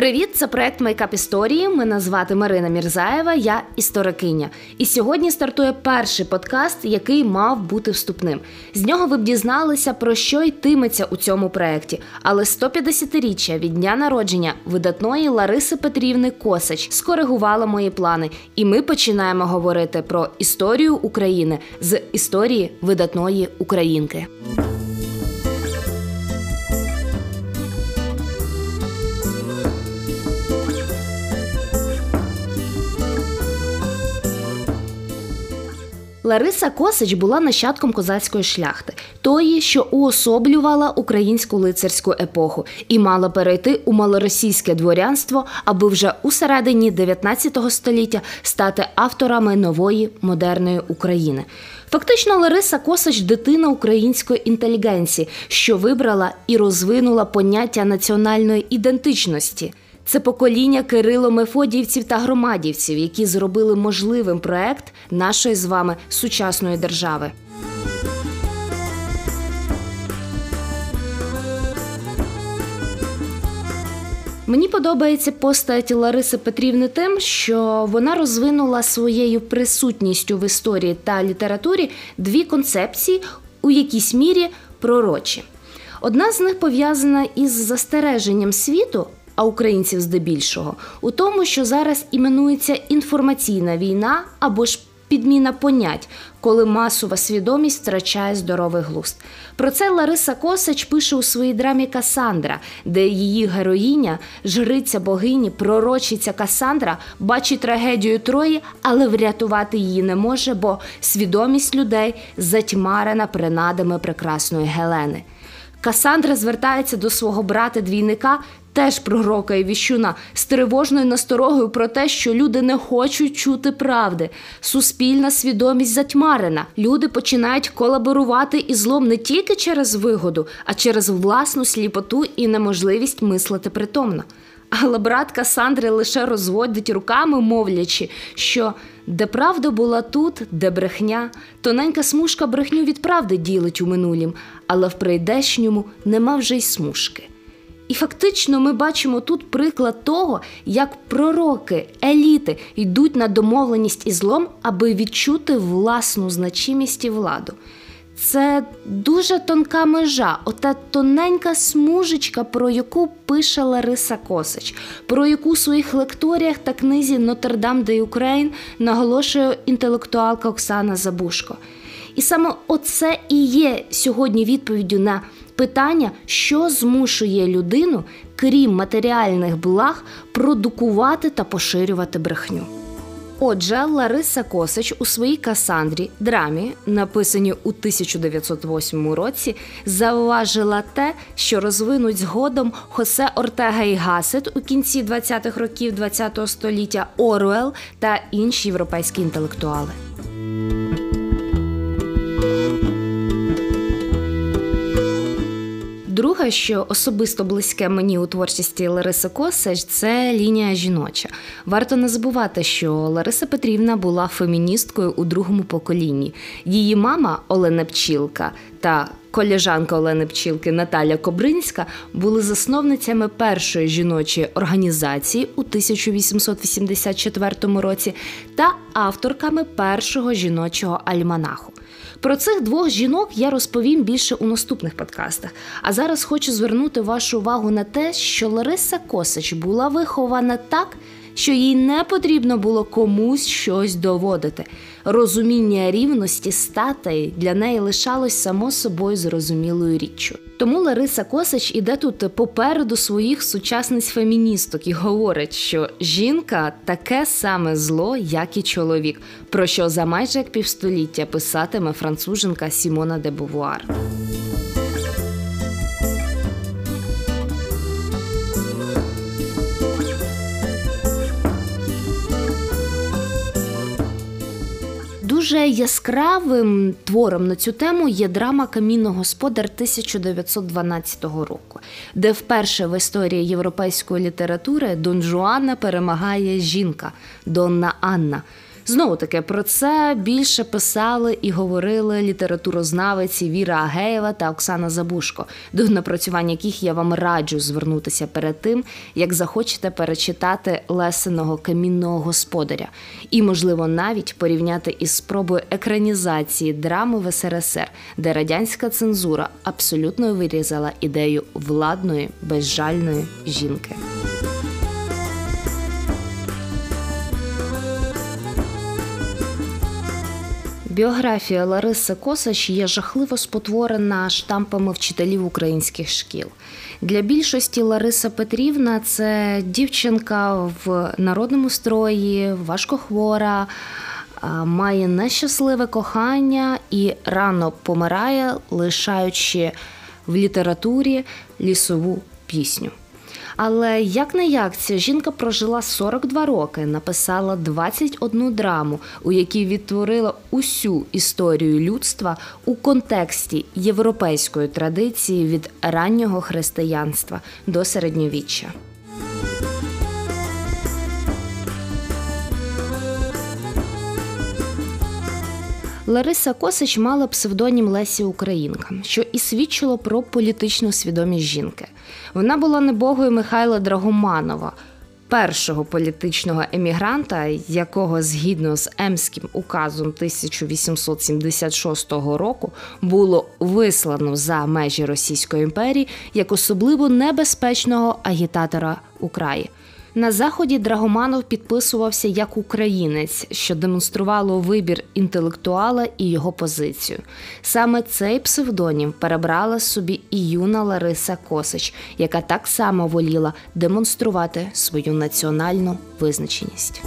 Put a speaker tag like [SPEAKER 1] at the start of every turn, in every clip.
[SPEAKER 1] Привіт, це проект Мейкап історії. Мене звати Марина Мірзаєва, я історикиня. І сьогодні стартує перший подкаст, який мав бути вступним. З нього ви б дізналися, про що йтиметься у цьому проєкті. Але 150-річчя від дня народження видатної Лариси Петрівни Косач скоригувало мої плани. І ми починаємо говорити про історію України з історії видатної українки. Лариса Косич була нащадком козацької шляхти, тої, що уособлювала українську лицарську епоху, і мала перейти у малоросійське дворянство, аби вже у середині 19 століття стати авторами нової модерної України. Фактично, Лариса Косач дитина української інтелігенції, що вибрала і розвинула поняття національної ідентичності. Це покоління Кирило Мефодіївців та громадівців, які зробили можливим проект нашої з вами сучасної держави. Мені подобається постать Лариси Петрівни тим, що вона розвинула своєю присутністю в історії та літературі дві концепції у якійсь мірі пророчі. Одна з них пов'язана із застереженням світу а українців здебільшого, у тому, що зараз іменується інформаційна війна або ж підміна понять, коли масова свідомість втрачає здоровий глузд. Про це Лариса Косач пише у своїй драмі Касандра, де її героїня, жриця богині, пророчиця Касандра, бачить трагедію Трої, але врятувати її не може, бо свідомість людей затьмарена принадами прекрасної Гелени. Касандра звертається до свого брата двійника теж пророка і віщуна з тривожною насторогою про те, що люди не хочуть чути правди. Суспільна свідомість затьмарена. Люди починають колаборувати із злом не тільки через вигоду, а через власну сліпоту і неможливість мислити притомно. Але брат Касандри лише розводить руками, мовлячи, що де правда була тут, де брехня, тоненька смужка брехню від правди ділить у минулім, але в прийдешньому нема вже й смужки. І фактично ми бачимо тут приклад того, як пророки, еліти йдуть на домовленість із злом, аби відчути власну значимість і владу. Це дуже тонка межа, ота тоненька смужечка, про яку пише Лариса Косач, про яку у своїх лекторіях та книзі Нотердам де Україн наголошує інтелектуалка Оксана Забушко. І саме оце і є сьогодні відповіддю на питання, що змушує людину, крім матеріальних благ, продукувати та поширювати брехню. Отже, Лариса Косач у своїй Касандрі драмі, написаній у 1908 році, зауважила те, що розвинуть згодом Хосе Ортега і Гасет у кінці 20-х років ХХ століття Оруел та інші європейські інтелектуали. Друге, що особисто близьке мені у творчості Лариси Косач, це лінія жіноча. Варто не забувати, що Лариса Петрівна була феміністкою у другому поколінні. Її мама Олена Пчілка та колежанка Олени Пчілки Наталя Кобринська були засновницями першої жіночої організації у 1884 році та авторками першого жіночого альманаху. Про цих двох жінок я розповім більше у наступних подкастах. А зараз хочу звернути вашу увагу на те, що Лариса Косач була вихована так, що їй не потрібно було комусь щось доводити. Розуміння рівності статей для неї лишалось само собою зрозумілою річчю. Тому Лариса Косач іде тут попереду своїх сучасниць феміністок і говорить, що жінка таке саме зло, як і чоловік, про що за майже як півстоліття писатиме француженка Сімона де Бувуар. Дуже яскравим твором на цю тему є драма Камінно господар 1912 року, де вперше в історії європейської літератури Дон Жуана перемагає жінка Донна Анна. Знову таки про це більше писали і говорили літературознавиці Віра Агеєва та Оксана Забушко, до напрацювання яких я вам раджу звернутися перед тим, як захочете перечитати лесеного камінного господаря, і, можливо, навіть порівняти із спробою екранізації драми в СРСР, де радянська цензура абсолютно вирізала ідею владної безжальної жінки. Біографія Лариси Косач є жахливо спотворена штампами вчителів українських шкіл. Для більшості Лариса Петрівна це дівчинка в народному строї, важкохвора, має нещасливе кохання і рано помирає, лишаючи в літературі лісову пісню. Але як не як ця жінка прожила 42 роки, написала 21 драму, у якій відтворила усю історію людства у контексті європейської традиції від раннього християнства до середньовіччя. Лариса Косич мала псевдонім Лесі Українка, що і свідчило про політичну свідомість жінки. Вона була небогою Михайла Драгоманова, першого політичного емігранта, якого згідно з Емським указом 1876 року було вислано за межі Російської імперії як особливо небезпечного агітатора Украї. На заході Драгоманов підписувався як українець, що демонструвало вибір інтелектуала і його позицію. Саме цей псевдонім перебрала собі і юна Лариса Косич, яка так само воліла демонструвати свою національну визначеність.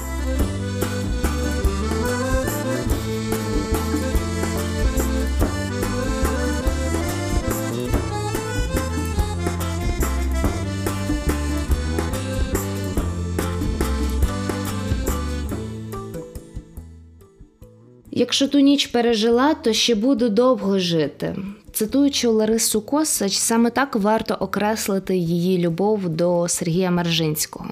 [SPEAKER 1] Якщо ту ніч пережила, то ще буду довго жити. Цитуючи Ларису Косач, саме так варто окреслити її любов до Сергія Мержинського.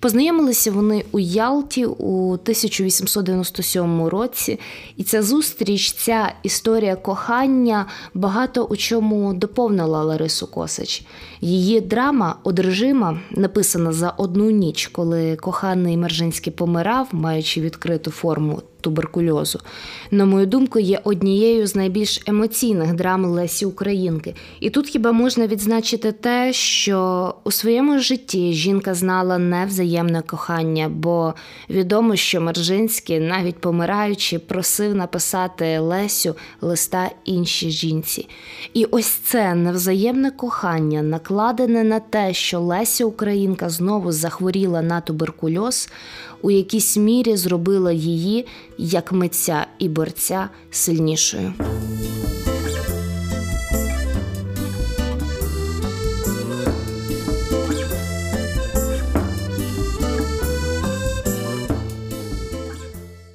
[SPEAKER 1] Познайомилися вони у Ялті у 1897 році, і ця зустріч, ця історія кохання багато у чому доповнила Ларису Косач. Її драма Одружима написана за одну ніч, коли коханий Мержинський помирав, маючи відкриту форму туберкульозу, на мою думку, є однією з найбільш емоційних драм Лесі Українки. І тут хіба можна відзначити те, що у своєму житті жінка знала невзаємне кохання, бо відомо, що Мержинський, навіть помираючи, просив написати Лесю листа іншій жінці. І ось це невзаємне кохання, накладене на те, що Леся Українка знову захворіла на туберкульоз у якійсь мірі зробила її як митця і борця сильнішою.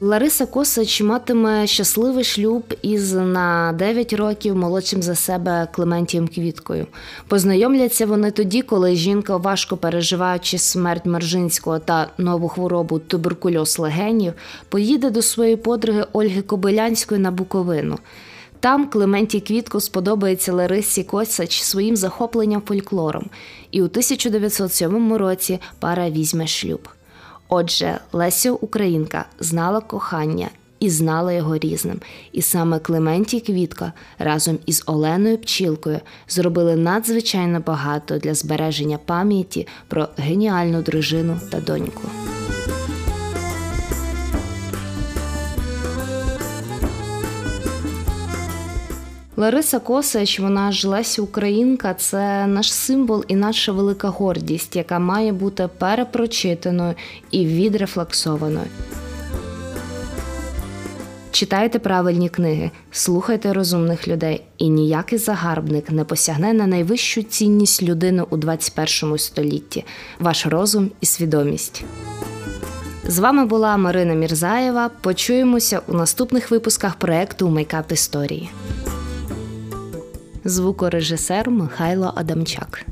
[SPEAKER 1] Лариса Косач матиме щасливий шлюб із на 9 років молодшим за себе Клементієм Квіткою. Познайомляться вони тоді, коли жінка, важко переживаючи смерть Мержинського та нову хворобу туберкульоз легенів, поїде до своєї подруги Ольги Кобилянської на Буковину. Там Клементій Квітко сподобається Ларисі Косач своїм захопленням фольклором, і у 1907 році пара візьме шлюб. Отже, Леся Українка знала кохання і знала його різним. І саме Клементій Квітка разом із Оленою Пчілкою зробили надзвичайно багато для збереження пам'яті про геніальну дружину та доньку. Лариса Косач, вона ж Леся Українка, це наш символ і наша велика гордість, яка має бути перепрочитаною і відрефлексованою. Читайте правильні книги, слухайте розумних людей, і ніякий загарбник не посягне на найвищу цінність людини у 21 столітті ваш розум і свідомість. З вами була Марина Мірзаєва. Почуємося у наступних випусках проекту Мейкап Історії звукорежисер Михайло Адамчак.